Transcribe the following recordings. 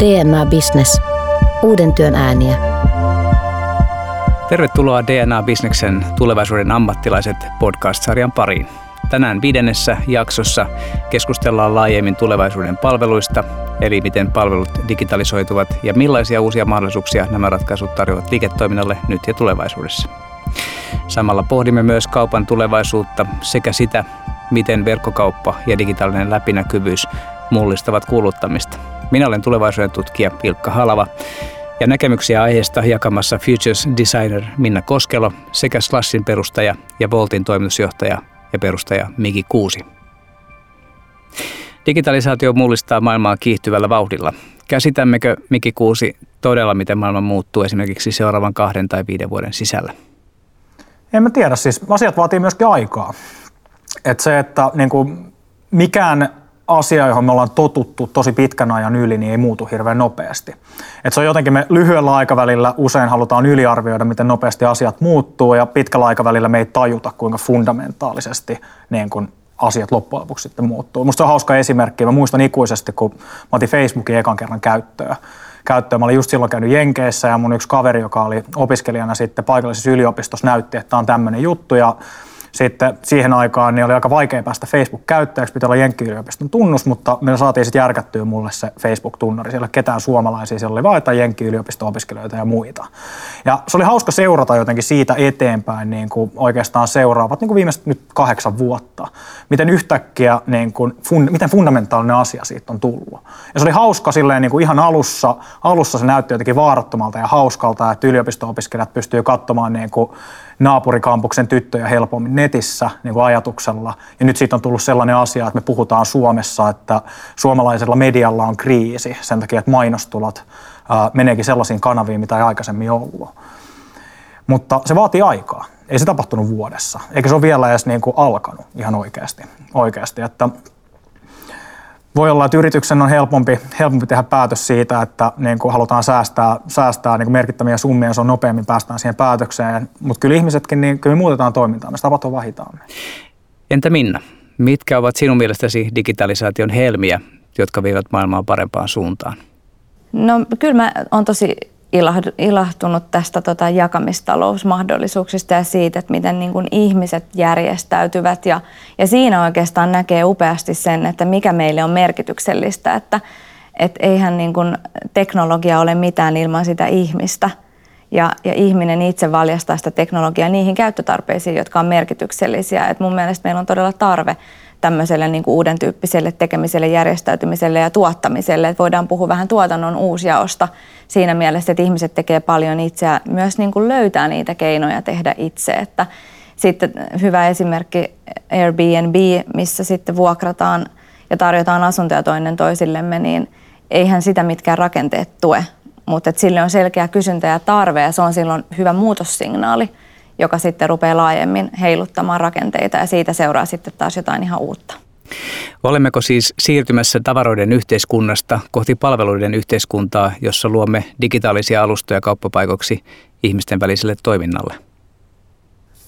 DNA Business. Uuden työn ääniä. Tervetuloa DNA Businessen tulevaisuuden ammattilaiset podcast-sarjan pariin. Tänään viidennessä jaksossa keskustellaan laajemmin tulevaisuuden palveluista, eli miten palvelut digitalisoituvat ja millaisia uusia mahdollisuuksia nämä ratkaisut tarjoavat liiketoiminnalle nyt ja tulevaisuudessa. Samalla pohdimme myös kaupan tulevaisuutta sekä sitä, miten verkkokauppa ja digitaalinen läpinäkyvyys mullistavat kuluttamista. Minä olen tulevaisuuden tutkija Ilkka Halava ja näkemyksiä aiheesta jakamassa Futures Designer Minna Koskelo sekä Slashin perustaja ja Voltin toimitusjohtaja ja perustaja Miki Kuusi. Digitalisaatio mullistaa maailmaa kiihtyvällä vauhdilla. Käsitämmekö Miki Kuusi todella, miten maailma muuttuu esimerkiksi seuraavan kahden tai viiden vuoden sisällä? En mä tiedä, siis asiat vaatii myöskin aikaa. Et se, että niin kuin mikään asia, johon me ollaan totuttu tosi pitkän ajan yli, niin ei muutu hirveän nopeasti. Et se on jotenkin me lyhyellä aikavälillä usein halutaan yliarvioida, miten nopeasti asiat muuttuu, ja pitkällä aikavälillä me ei tajuta, kuinka fundamentaalisesti niin kun asiat loppujen lopuksi sitten muuttuu. Musta on hauska esimerkki. Mä muistan ikuisesti, kun mä otin Facebookin ekan kerran käyttöön. käyttöön. Mä olin just silloin käynyt Jenkeissä ja mun yksi kaveri, joka oli opiskelijana sitten paikallisessa yliopistossa, näytti, että tämä on tämmöinen juttu. Ja sitten siihen aikaan niin oli aika vaikea päästä Facebook-käyttäjäksi, pitää olla Jenkki-yliopiston tunnus, mutta me saatiin sitten järkättyä mulle se Facebook-tunnari. Siellä ketään suomalaisia, siellä oli vain Jenkki-yliopiston opiskelijoita ja muita. Ja se oli hauska seurata jotenkin siitä eteenpäin niin kuin oikeastaan seuraavat niin kuin viimeiset nyt kahdeksan vuotta. Miten yhtäkkiä, niin kuin, fun, miten fundamentaalinen asia siitä on tullut. Ja se oli hauska silleen niin kuin ihan alussa, alussa se näytti jotenkin vaarattomalta ja hauskalta, että yliopisto-opiskelijat pystyy katsomaan niin kuin naapurikampuksen tyttöjä helpommin netissä niin kuin ajatuksella. Ja nyt siitä on tullut sellainen asia, että me puhutaan Suomessa, että suomalaisella medialla on kriisi sen takia, että mainostulot meneekin sellaisiin kanaviin, mitä ei aikaisemmin ollut. Mutta se vaatii aikaa. Ei se tapahtunut vuodessa, eikä se ole vielä edes niin kuin alkanut ihan oikeasti. oikeasti. Että voi olla, että yrityksen on helpompi, helpompi tehdä päätös siitä, että niin kuin halutaan säästää, säästää niin kuin merkittäviä summia, se on nopeammin päästään siihen päätökseen. Mutta kyllä ihmisetkin, niin kyllä me muutetaan toimintaa, me tapahtuu vahitamme. Entä Minna, mitkä ovat sinun mielestäsi digitalisaation helmiä, jotka vievät maailmaa parempaan suuntaan? No kyllä mä oon tosi ilahtunut tästä tota jakamistalousmahdollisuuksista ja siitä, että miten niin kuin ihmiset järjestäytyvät. Ja, ja siinä oikeastaan näkee upeasti sen, että mikä meille on merkityksellistä, että et eihän niin kuin teknologia ole mitään ilman sitä ihmistä. Ja, ja ihminen itse valjastaa sitä teknologiaa niihin käyttötarpeisiin, jotka on merkityksellisiä. Et mun mielestä meillä on todella tarve tämmöiselle niin kuin uuden tyyppiselle tekemiselle, järjestäytymiselle ja tuottamiselle. Että voidaan puhua vähän tuotannon uusjaosta siinä mielessä, että ihmiset tekee paljon itseä, myös niin kuin löytää niitä keinoja tehdä itse. Että sitten hyvä esimerkki Airbnb, missä sitten vuokrataan ja tarjotaan asuntoja toinen toisillemme, niin eihän sitä mitkään rakenteet tue, mutta sille on selkeä kysyntä ja tarve ja se on silloin hyvä muutossignaali joka sitten rupeaa laajemmin heiluttamaan rakenteita ja siitä seuraa sitten taas jotain ihan uutta. Olemmeko siis siirtymässä tavaroiden yhteiskunnasta kohti palveluiden yhteiskuntaa, jossa luomme digitaalisia alustoja kauppapaikoksi ihmisten väliselle toiminnalle?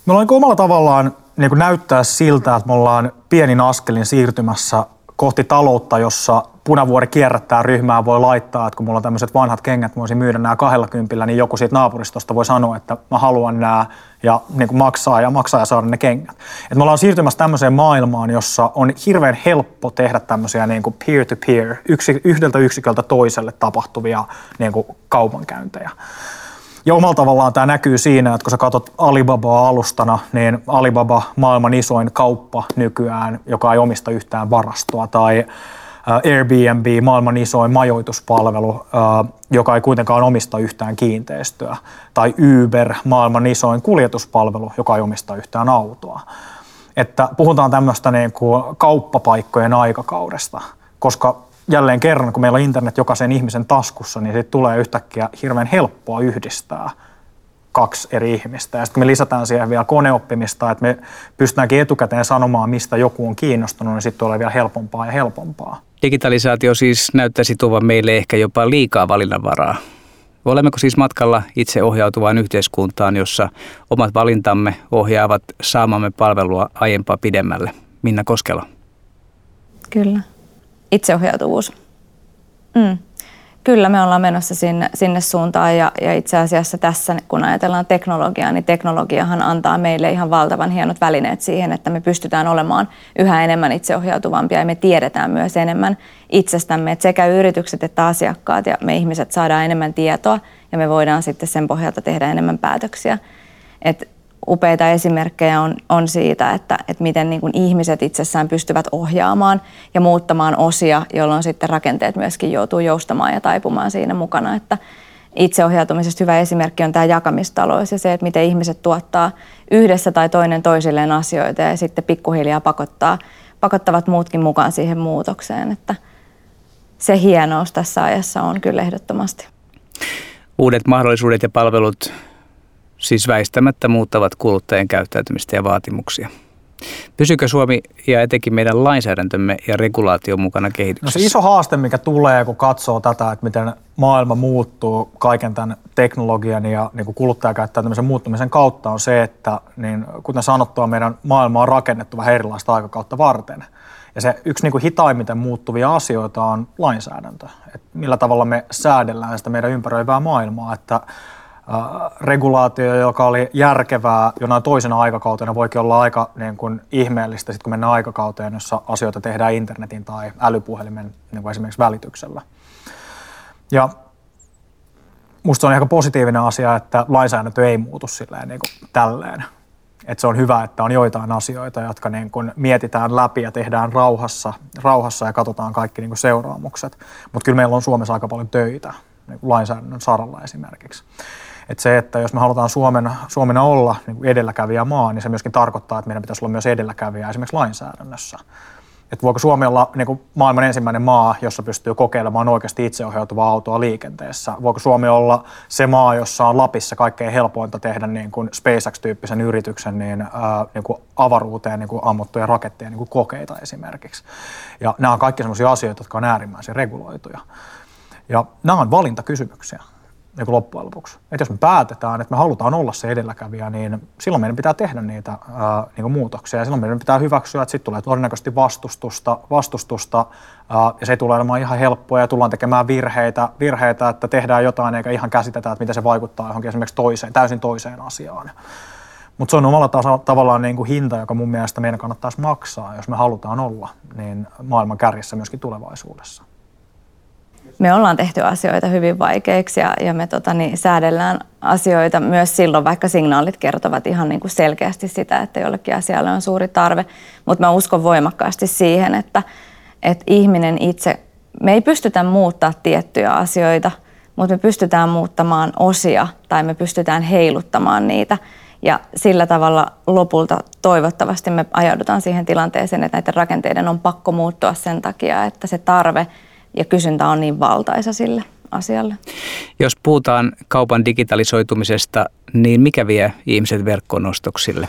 Me ollaan omalla tavallaan niin näyttää siltä, että me ollaan pienin askelin siirtymässä kohti taloutta, jossa punavuori kierrättää ryhmää voi laittaa, että kun mulla on tämmöiset vanhat kengät, voisin myydä nämä kahdella kympillä, niin joku siitä naapuristosta voi sanoa, että mä haluan nämä ja niin kuin maksaa ja maksaa ja saada ne kengät. Et me ollaan siirtymässä tämmöiseen maailmaan, jossa on hirveän helppo tehdä tämmöisiä niin kuin peer-to-peer, yksi, yhdeltä yksiköltä toiselle tapahtuvia niin kuin kaupankäyntejä. Ja omalla tavallaan tämä näkyy siinä, että kun sä katsot Alibabaa alustana, niin Alibaba maailman isoin kauppa nykyään, joka ei omista yhtään varastoa, tai Airbnb, maailman isoin majoituspalvelu, joka ei kuitenkaan omista yhtään kiinteistöä, tai Uber, maailman isoin kuljetuspalvelu, joka ei omista yhtään autoa. Että puhutaan tämmöistä niin kuin kauppapaikkojen aikakaudesta, koska jälleen kerran, kun meillä on internet jokaisen ihmisen taskussa, niin siitä tulee yhtäkkiä hirveän helppoa yhdistää kaksi eri ihmistä. Ja sitten me lisätään siihen vielä koneoppimista, että me pystytäänkin etukäteen sanomaan, mistä joku on kiinnostunut, niin sitten tulee vielä helpompaa ja helpompaa. Digitalisaatio siis näyttäisi tuovan meille ehkä jopa liikaa valinnanvaraa. Olemmeko siis matkalla itse ohjautuvaan yhteiskuntaan, jossa omat valintamme ohjaavat saamamme palvelua aiempaa pidemmälle? Minna Koskela. Kyllä. Itseohjautuvuus. Mm. Kyllä me ollaan menossa sinne, sinne suuntaan ja, ja itse asiassa tässä, kun ajatellaan teknologiaa, niin teknologiahan antaa meille ihan valtavan hienot välineet siihen, että me pystytään olemaan yhä enemmän itseohjautuvampia ja me tiedetään myös enemmän itsestämme, että sekä yritykset että asiakkaat ja me ihmiset saadaan enemmän tietoa ja me voidaan sitten sen pohjalta tehdä enemmän päätöksiä. Et upeita esimerkkejä on, on siitä, että, että miten niin kuin ihmiset itsessään pystyvät ohjaamaan ja muuttamaan osia, jolloin sitten rakenteet myöskin joutuu joustamaan ja taipumaan siinä mukana. Että itseohjautumisesta hyvä esimerkki on tämä jakamistalous ja se, että miten ihmiset tuottaa yhdessä tai toinen toisilleen asioita ja sitten pikkuhiljaa pakottaa, pakottavat muutkin mukaan siihen muutokseen. Että se hienous tässä ajassa on kyllä ehdottomasti. Uudet mahdollisuudet ja palvelut siis väistämättä muuttavat kuluttajien käyttäytymistä ja vaatimuksia. Pysykö Suomi ja etenkin meidän lainsäädäntömme ja regulaatio mukana kehityksessä? No se iso haaste, mikä tulee, kun katsoo tätä, että miten maailma muuttuu kaiken tämän teknologian ja niin kuin kuluttajakäyttäytymisen muuttumisen kautta, on se, että niin, kuten sanottua, meidän maailma on rakennettu vähän erilaista aikakautta varten. Ja se yksi niin kuin hitaimmiten muuttuvia asioita on lainsäädäntö. Että millä tavalla me säädellään sitä meidän ympäröivää maailmaa. Että regulaatio, joka oli järkevää jonain toisena aikakautena, voikin olla aika niin kuin ihmeellistä, sit kun mennään aikakauteen, jossa asioita tehdään internetin tai älypuhelimen niin kuin esimerkiksi välityksellä. Ja musta on aika positiivinen asia, että lainsäädäntö ei muutu silleen niin kuin tälleen. Et se on hyvä, että on joitain asioita, jotka niin kuin mietitään läpi ja tehdään rauhassa, rauhassa ja katsotaan kaikki niin kuin seuraamukset. Mutta kyllä meillä on Suomessa aika paljon töitä niin lainsäädännön saralla esimerkiksi. Et se, että jos me halutaan Suomen, Suomena olla niin kuin edelläkävijä maa, niin se myöskin tarkoittaa, että meidän pitäisi olla myös edelläkävijä esimerkiksi lainsäädännössä. Että voiko Suomi olla niin kuin maailman ensimmäinen maa, jossa pystyy kokeilemaan oikeasti itseohjautuvaa autoa liikenteessä? Voiko Suomi olla se maa, jossa on Lapissa kaikkein helpointa tehdä niin kuin SpaceX-tyyppisen yrityksen niin, ää, niin kuin avaruuteen niin kuin ammuttuja raketteja niin kuin kokeita esimerkiksi? Ja nämä on kaikki sellaisia asioita, jotka on äärimmäisen reguloituja. Ja nämä on valintakysymyksiä niin kuin loppujen lopuksi. Että jos me päätetään, että me halutaan olla se edelläkävijä, niin silloin meidän pitää tehdä niitä ää, niin kuin muutoksia. Ja silloin meidän pitää hyväksyä, että sitten tulee todennäköisesti vastustusta, vastustusta ää, ja se tulee olemaan ihan helppoa ja tullaan tekemään virheitä, virheitä, että tehdään jotain eikä ihan käsitetä, että miten se vaikuttaa johonkin esimerkiksi toiseen, täysin toiseen asiaan. Mutta se on omalla tasa, tavallaan niin kuin hinta, joka mun mielestä meidän kannattaisi maksaa, jos me halutaan olla niin maailman kärjessä myöskin tulevaisuudessa me ollaan tehty asioita hyvin vaikeiksi ja, ja me tota, niin, säädellään asioita myös silloin, vaikka signaalit kertovat ihan niin kuin selkeästi sitä, että jollekin asialle on suuri tarve. Mutta mä uskon voimakkaasti siihen, että, että ihminen itse, me ei pystytä muuttaa tiettyjä asioita, mutta me pystytään muuttamaan osia tai me pystytään heiluttamaan niitä. Ja sillä tavalla lopulta toivottavasti me ajaudutaan siihen tilanteeseen, että näiden rakenteiden on pakko muuttua sen takia, että se tarve – ja kysyntä on niin valtaisa sille asialle. Jos puhutaan kaupan digitalisoitumisesta, niin mikä vie ihmiset verkkonostoksille?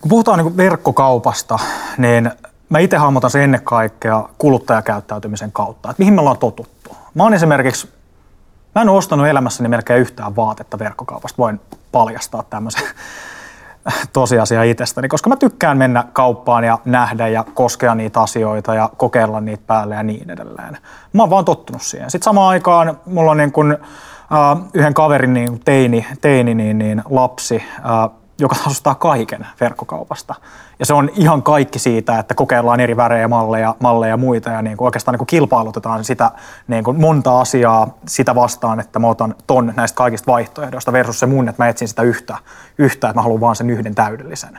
Kun puhutaan niin verkkokaupasta, niin mä itse hahmotan sen ennen kaikkea kuluttajakäyttäytymisen kautta, että mihin me ollaan totuttu. Mä oon esimerkiksi, mä en ole ostanut elämässäni melkein yhtään vaatetta verkkokaupasta, voin paljastaa tämmöisen tosiasia itsestäni, koska mä tykkään mennä kauppaan ja nähdä ja koskea niitä asioita ja kokeilla niitä päälle ja niin edelleen. Mä oon vaan tottunut siihen. Sitten samaan aikaan mulla on niin kun, uh, yhden kaverin niin teini, teini niin, niin lapsi, uh, joka ostaa kaiken verkkokaupasta. Ja se on ihan kaikki siitä, että kokeillaan eri värejä, malleja, malleja ja muita ja niin kuin oikeastaan niin kuin kilpailutetaan sitä niin kuin monta asiaa sitä vastaan, että mä otan ton näistä kaikista vaihtoehdoista versus se mun, että mä etsin sitä yhtä, yhtä että mä haluan vaan sen yhden täydellisen.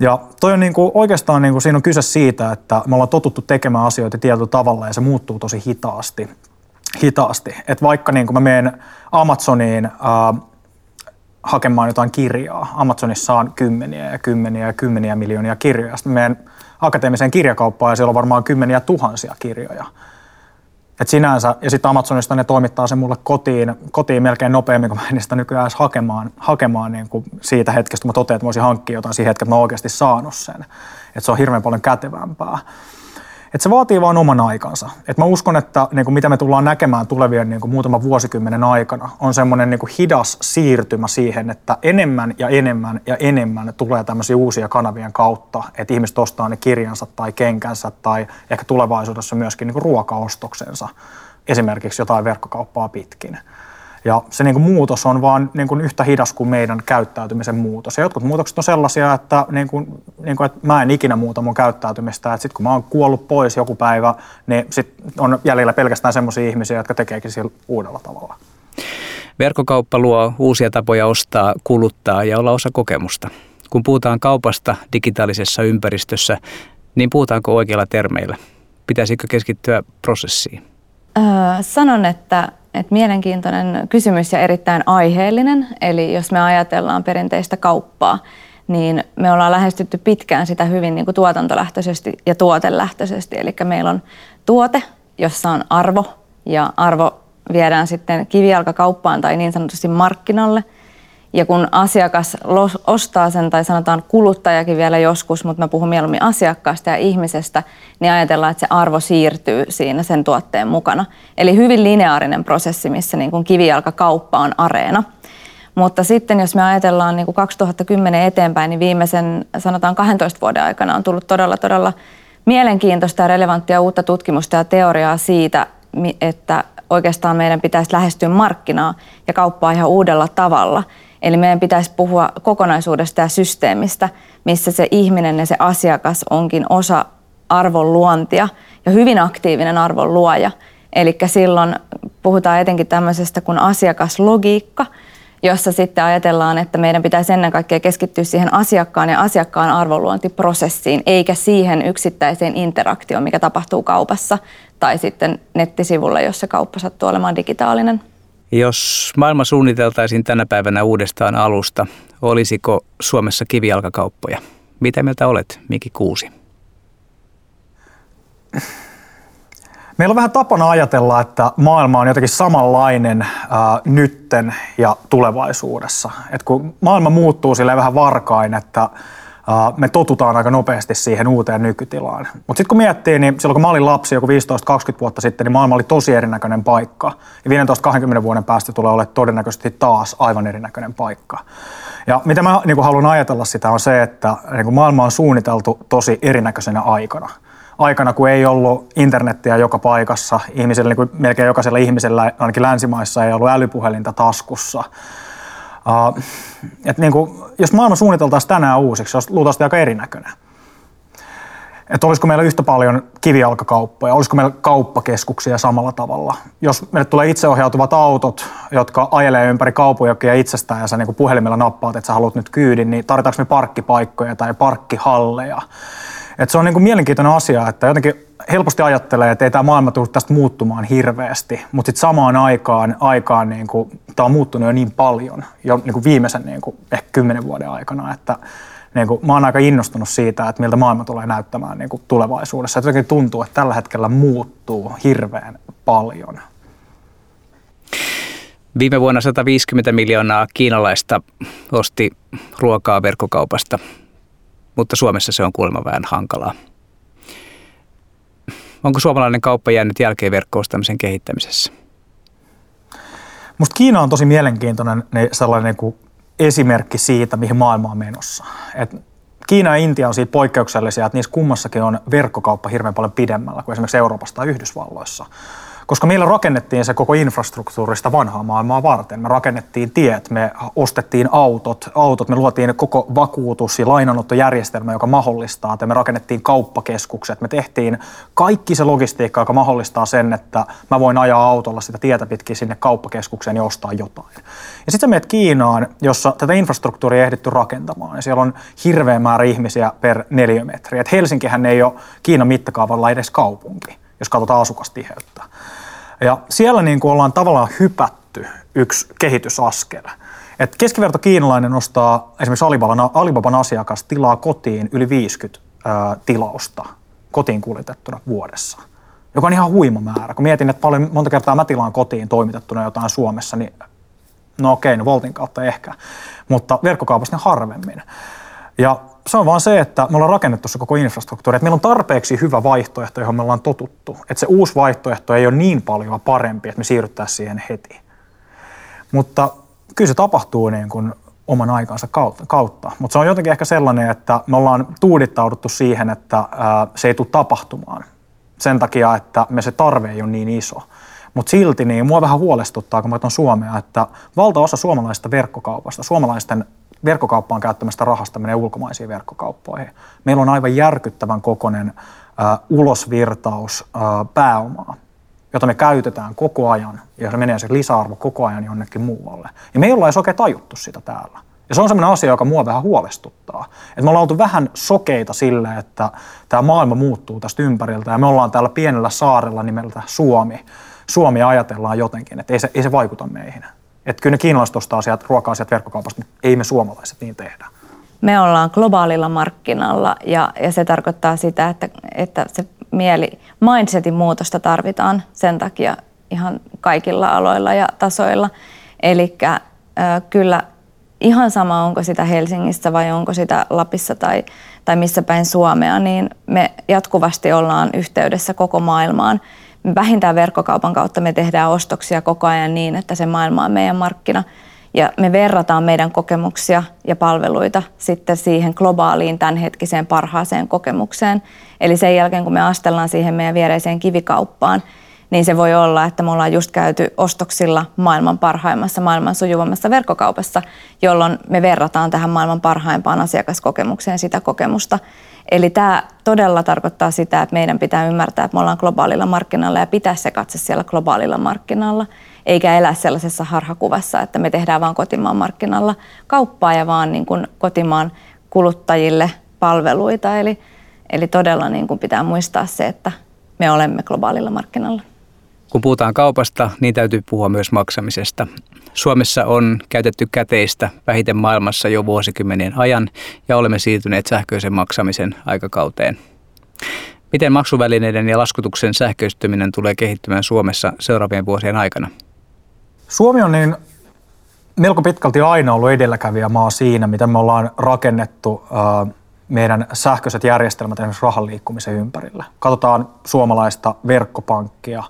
Ja toi on niin kuin, oikeastaan niin kuin, siinä on kyse siitä, että me ollaan totuttu tekemään asioita tietyllä tavalla ja se muuttuu tosi hitaasti. hitaasti. Et vaikka niin kuin mä menen Amazoniin, hakemaan jotain kirjaa. Amazonissa on kymmeniä ja kymmeniä ja kymmeniä miljoonia kirjoja. Sitten menen akateemiseen kirjakauppaan ja siellä on varmaan kymmeniä tuhansia kirjoja. Et sinänsä, ja sitten Amazonista ne toimittaa sen mulle kotiin, kotiin melkein nopeammin, kun mä en sitä nykyään edes hakemaan, hakemaan niin kuin siitä hetkestä, kun mä totean, että mä voisin hankkia jotain siihen hetkeen, että mä oon oikeasti saanut sen. Että se on hirveän paljon kätevämpää. Että se vaatii vain oman aikansa. Et mä uskon, että niin kuin mitä me tullaan näkemään tulevien niin kuin muutaman vuosikymmenen aikana, on semmoinen niin hidas siirtymä siihen, että enemmän ja enemmän ja enemmän tulee tämmöisiä uusia kanavien kautta, että ihmiset ostaa ne kirjansa tai kenkänsä tai ehkä tulevaisuudessa myöskin niin kuin ruokaostoksensa esimerkiksi jotain verkkokauppaa pitkin. Ja se niin kuin muutos on vaan niin kuin yhtä hidas kuin meidän käyttäytymisen muutos. Ja jotkut muutokset on sellaisia, että, niin kuin, niin kuin, että mä en ikinä muuta mun käyttäytymistä. Että sitten kun mä oon kuollut pois joku päivä, niin sit on jäljellä pelkästään sellaisia ihmisiä, jotka tekeekin sillä uudella tavalla. Verkkokauppa luo uusia tapoja ostaa, kuluttaa ja olla osa kokemusta. Kun puhutaan kaupasta digitaalisessa ympäristössä, niin puhutaanko oikeilla termeillä? Pitäisikö keskittyä prosessiin? Öö, sanon, että, että mielenkiintoinen kysymys ja erittäin aiheellinen. Eli jos me ajatellaan perinteistä kauppaa, niin me ollaan lähestytty pitkään sitä hyvin niin kuin tuotantolähtöisesti ja tuotelähtöisesti. Eli meillä on tuote, jossa on arvo ja arvo viedään sitten kivijalkakauppaan tai niin sanotusti markkinalle. Ja kun asiakas ostaa sen, tai sanotaan kuluttajakin vielä joskus, mutta mä puhun mieluummin asiakkaasta ja ihmisestä, niin ajatellaan, että se arvo siirtyy siinä sen tuotteen mukana. Eli hyvin lineaarinen prosessi, missä niin kuin kivijalkakauppa on areena. Mutta sitten jos me ajatellaan niin kuin 2010 eteenpäin, niin viimeisen sanotaan 12 vuoden aikana on tullut todella, todella mielenkiintoista ja relevanttia uutta tutkimusta ja teoriaa siitä, että oikeastaan meidän pitäisi lähestyä markkinaa ja kauppaa ihan uudella tavalla. Eli meidän pitäisi puhua kokonaisuudesta ja systeemistä, missä se ihminen ja se asiakas onkin osa arvon luontia ja hyvin aktiivinen arvon luoja. Eli silloin puhutaan etenkin tämmöisestä kuin asiakaslogiikka, jossa sitten ajatellaan, että meidän pitäisi ennen kaikkea keskittyä siihen asiakkaan ja asiakkaan arvonluontiprosessiin, eikä siihen yksittäiseen interaktioon, mikä tapahtuu kaupassa tai sitten nettisivulla, jos se kauppa sattuu olemaan digitaalinen. Jos maailma suunniteltaisiin tänä päivänä uudestaan alusta, olisiko Suomessa kivijalkakauppoja? Mitä mieltä olet, Miki Kuusi? Meillä on vähän tapana ajatella, että maailma on jotenkin samanlainen ää, nytten ja tulevaisuudessa. Et kun maailma muuttuu sille vähän varkain, että me totutaan aika nopeasti siihen uuteen nykytilaan. Mutta sitten kun miettii, niin silloin kun mä olin lapsi joku 15-20 vuotta sitten, niin maailma oli tosi erinäköinen paikka. Ja 15-20 vuoden päästä tulee olemaan todennäköisesti taas aivan erinäköinen paikka. Ja mitä mä niin haluan ajatella sitä on se, että niin maailma on suunniteltu tosi erinäköisenä aikana aikana, kun ei ollut internettiä joka paikassa, ihmisellä, niin kuin melkein jokaisella ihmisellä, ainakin länsimaissa, ei ollut älypuhelinta taskussa. Uh, et niin kuin, jos maailma suunniteltaisiin tänään uusiksi, se olisi luultavasti aika erinäköinen. Että olisiko meillä yhtä paljon kivijalkakauppoja, olisiko meillä kauppakeskuksia samalla tavalla. Jos meille tulee itseohjautuvat autot, jotka ajelee ympäri kaupunkia itsestään ja sä niin puhelimella nappaat, että sä haluat nyt kyydin, niin tarvitaanko me parkkipaikkoja tai parkkihalleja? Et se on niin kuin mielenkiintoinen asia, että jotenkin helposti ajattelee, että ei tämä maailma tule tästä muuttumaan hirveästi, mutta sitten samaan aikaan, aikaan niin kuin, tämä on muuttunut jo niin paljon, jo niin kuin viimeisen niin kuin, ehkä kymmenen vuoden aikana, että niin kuin, mä oon aika innostunut siitä, että miltä maailma tulee näyttämään niin kuin tulevaisuudessa. Jotenkin tuntuu, että tällä hetkellä muuttuu hirveän paljon. Viime vuonna 150 miljoonaa kiinalaista osti ruokaa verkkokaupasta mutta Suomessa se on kuulemma vähän hankalaa. Onko suomalainen kauppa jäänyt jälkeen verkkoostamisen kehittämisessä? Musta Kiina on tosi mielenkiintoinen niin sellainen niin kuin esimerkki siitä, mihin maailma on menossa. Et Kiina ja Intia on siitä poikkeuksellisia, että niissä kummassakin on verkkokauppa hirveän paljon pidemmällä kuin esimerkiksi Euroopassa tai Yhdysvalloissa koska meillä rakennettiin se koko infrastruktuurista vanhaa maailmaa varten. Me rakennettiin tiet, me ostettiin autot, autot me luotiin koko vakuutus- ja lainanottojärjestelmä, joka mahdollistaa, että me rakennettiin kauppakeskukset, me tehtiin kaikki se logistiikka, joka mahdollistaa sen, että mä voin ajaa autolla sitä tietä pitkin sinne kauppakeskukseen ja ostaa jotain. Ja sitten menet Kiinaan, jossa tätä infrastruktuuria ei ehditty rakentamaan, ja siellä on hirveä määrä ihmisiä per neliömetri. Et Helsinkihän ei ole Kiinan mittakaavalla edes kaupunki, jos katsotaan asukastiheyttä. Ja siellä niin kuin ollaan tavallaan hypätty yksi kehitysaskel. Et keskiverto kiinalainen ostaa esimerkiksi Alibaban, Alibaban asiakas tilaa kotiin yli 50 ää, tilausta kotiin kuljetettuna vuodessa, joka on ihan huima määrä. Kun mietin, että paljon, monta kertaa mä tilaan kotiin toimitettuna jotain Suomessa, niin no okei, no Voltin kautta ehkä, mutta verkkokaupassa ne harvemmin. Ja se on vaan se, että me ollaan rakennettu se koko infrastruktuuri, että meillä on tarpeeksi hyvä vaihtoehto, johon me ollaan totuttu. Että se uusi vaihtoehto ei ole niin paljon parempi, että me siirryttäisiin siihen heti. Mutta kyllä se tapahtuu niin kuin oman aikansa kautta. Mutta se on jotenkin ehkä sellainen, että me ollaan tuudittauduttu siihen, että se ei tule tapahtumaan. Sen takia, että me se tarve ei ole niin iso. Mutta silti niin mua vähän huolestuttaa, kun mä Suomea, että valtaosa suomalaisesta verkkokaupasta, suomalaisten verkkokauppaan käyttämästä rahasta menee ulkomaisiin verkkokauppoihin. Meillä on aivan järkyttävän kokoinen äh, ulosvirtaus äh, pääomaa, jota me käytetään koko ajan ja se menee se lisäarvo koko ajan jonnekin muualle. Ja me ei olla edes oikein tajuttu sitä täällä. Ja se on sellainen asia, joka mua vähän huolestuttaa. Että me ollaan oltu vähän sokeita sille, että tämä maailma muuttuu tästä ympäriltä ja me ollaan täällä pienellä saarella nimeltä Suomi. Suomi ajatellaan jotenkin, että ei se, ei se vaikuta meihin. Että kyllä ne kiinalaiset ostaa asiat, ruoka-asiat verkkokaupasta, mutta ei me suomalaiset niin tehdä. Me ollaan globaalilla markkinalla ja, ja se tarkoittaa sitä, että, että se mieli, mindsetin muutosta tarvitaan sen takia ihan kaikilla aloilla ja tasoilla. Eli kyllä ihan sama, onko sitä Helsingissä vai onko sitä Lapissa tai, tai missä päin Suomea, niin me jatkuvasti ollaan yhteydessä koko maailmaan. Vähintään verkkokaupan kautta me tehdään ostoksia koko ajan niin, että se maailma on meidän markkina. Ja me verrataan meidän kokemuksia ja palveluita sitten siihen globaaliin tämänhetkiseen parhaaseen kokemukseen. Eli sen jälkeen, kun me astellaan siihen meidän viereiseen kivikauppaan, niin se voi olla, että me ollaan just käyty ostoksilla maailman parhaimmassa, maailman sujuvammassa verkkokaupassa, jolloin me verrataan tähän maailman parhaimpaan asiakaskokemukseen sitä kokemusta. Eli tämä todella tarkoittaa sitä, että meidän pitää ymmärtää, että me ollaan globaalilla markkinalla ja pitää se katse siellä globaalilla markkinalla, eikä elää sellaisessa harhakuvassa, että me tehdään vain kotimaan markkinalla kauppaa ja vaan niin kuin kotimaan kuluttajille palveluita. Eli, eli todella niin kuin pitää muistaa se, että me olemme globaalilla markkinalla. Kun puhutaan kaupasta, niin täytyy puhua myös maksamisesta. Suomessa on käytetty käteistä vähiten maailmassa jo vuosikymmenien ajan ja olemme siirtyneet sähköisen maksamisen aikakauteen. Miten maksuvälineiden ja laskutuksen sähköistyminen tulee kehittymään Suomessa seuraavien vuosien aikana? Suomi on niin melko pitkälti aina ollut edelläkävijä maa siinä, miten me ollaan rakennettu meidän sähköiset järjestelmät esimerkiksi rahan liikkumisen ympärillä. Katsotaan suomalaista verkkopankkia,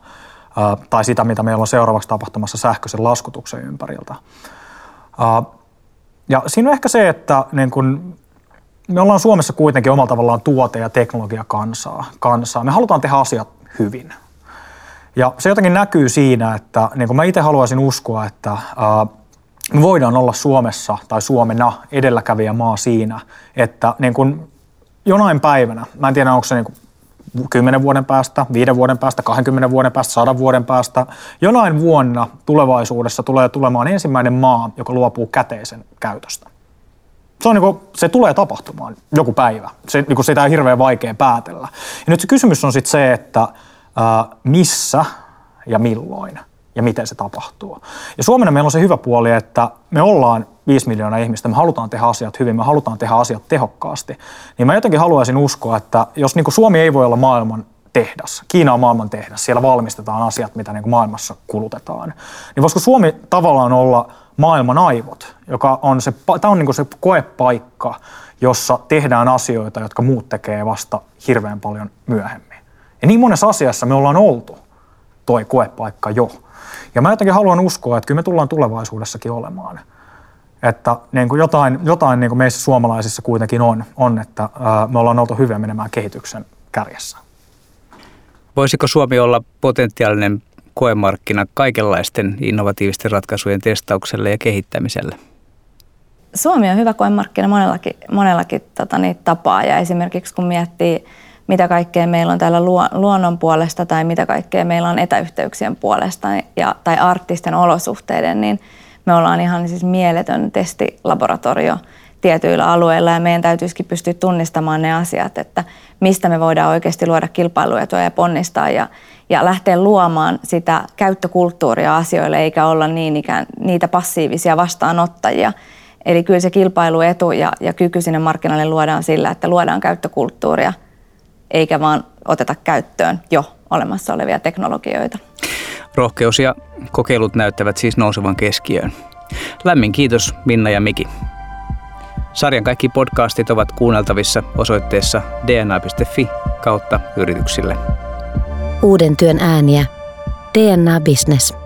tai sitä, mitä meillä on seuraavaksi tapahtumassa sähköisen laskutuksen ympäriltä. Ja siinä on ehkä se, että niin kun me ollaan Suomessa kuitenkin omalla tavallaan tuote- ja teknologiakansaa. Kansaa. Me halutaan tehdä asiat hyvin. Ja se jotenkin näkyy siinä, että niin mä itse haluaisin uskoa, että me voidaan olla Suomessa tai Suomena edelläkävijä maa siinä, että niin kuin jonain päivänä, mä en tiedä onko se niin kuin 10 vuoden päästä, 5 vuoden päästä, 20 vuoden päästä, 100 vuoden päästä. Jonain vuonna tulevaisuudessa tulee tulemaan ensimmäinen maa, joka luopuu käteisen käytöstä. Se, on niin kuin, se tulee tapahtumaan joku päivä. Se, niin kuin sitä on hirveän vaikea päätellä. Ja nyt se kysymys on sitten se, että ää, missä ja milloin – ja miten se tapahtuu. Ja Suomena meillä on se hyvä puoli, että me ollaan 5 miljoonaa ihmistä, me halutaan tehdä asiat hyvin, me halutaan tehdä asiat tehokkaasti. Niin mä jotenkin haluaisin uskoa, että jos niin kuin Suomi ei voi olla maailman tehdas, Kiina on maailman tehdas, siellä valmistetaan asiat, mitä niin kuin maailmassa kulutetaan, niin voisiko Suomi tavallaan olla maailman aivot, joka on se, tämä on niin kuin se koepaikka, jossa tehdään asioita, jotka muut tekee vasta hirveän paljon myöhemmin. Ja niin monessa asiassa me ollaan oltu toi koepaikka jo. Ja mä jotenkin haluan uskoa, että kyllä me tullaan tulevaisuudessakin olemaan. Että niin kuin jotain, jotain niin kuin meissä suomalaisissa kuitenkin on, on että ää, me ollaan oltu hyviä menemään kehityksen kärjessä. Voisiko Suomi olla potentiaalinen koemarkkina kaikenlaisten innovatiivisten ratkaisujen testaukselle ja kehittämiselle? Suomi on hyvä koemarkkina monellakin, monellakin tota, niin, tapaa ja esimerkiksi kun miettii mitä kaikkea meillä on täällä luonnon puolesta tai mitä kaikkea meillä on etäyhteyksien puolesta ja, tai arktisten olosuhteiden, niin me ollaan ihan siis mieletön testilaboratorio tietyillä alueilla ja meidän täytyisikin pystyä tunnistamaan ne asiat, että mistä me voidaan oikeasti luoda kilpailuetua ja ponnistaa ja, ja lähteä luomaan sitä käyttökulttuuria asioille eikä olla niin ikään, niitä passiivisia vastaanottajia. Eli kyllä se kilpailuetu ja, ja kyky sinne markkinoille luodaan sillä, että luodaan käyttökulttuuria – eikä vaan oteta käyttöön jo olemassa olevia teknologioita. Rohkeus ja kokeilut näyttävät siis nousevan keskiöön. Lämmin kiitos Minna ja Miki. Sarjan kaikki podcastit ovat kuunneltavissa osoitteessa dna.fi kautta yrityksille. Uuden työn ääniä. DNA Business.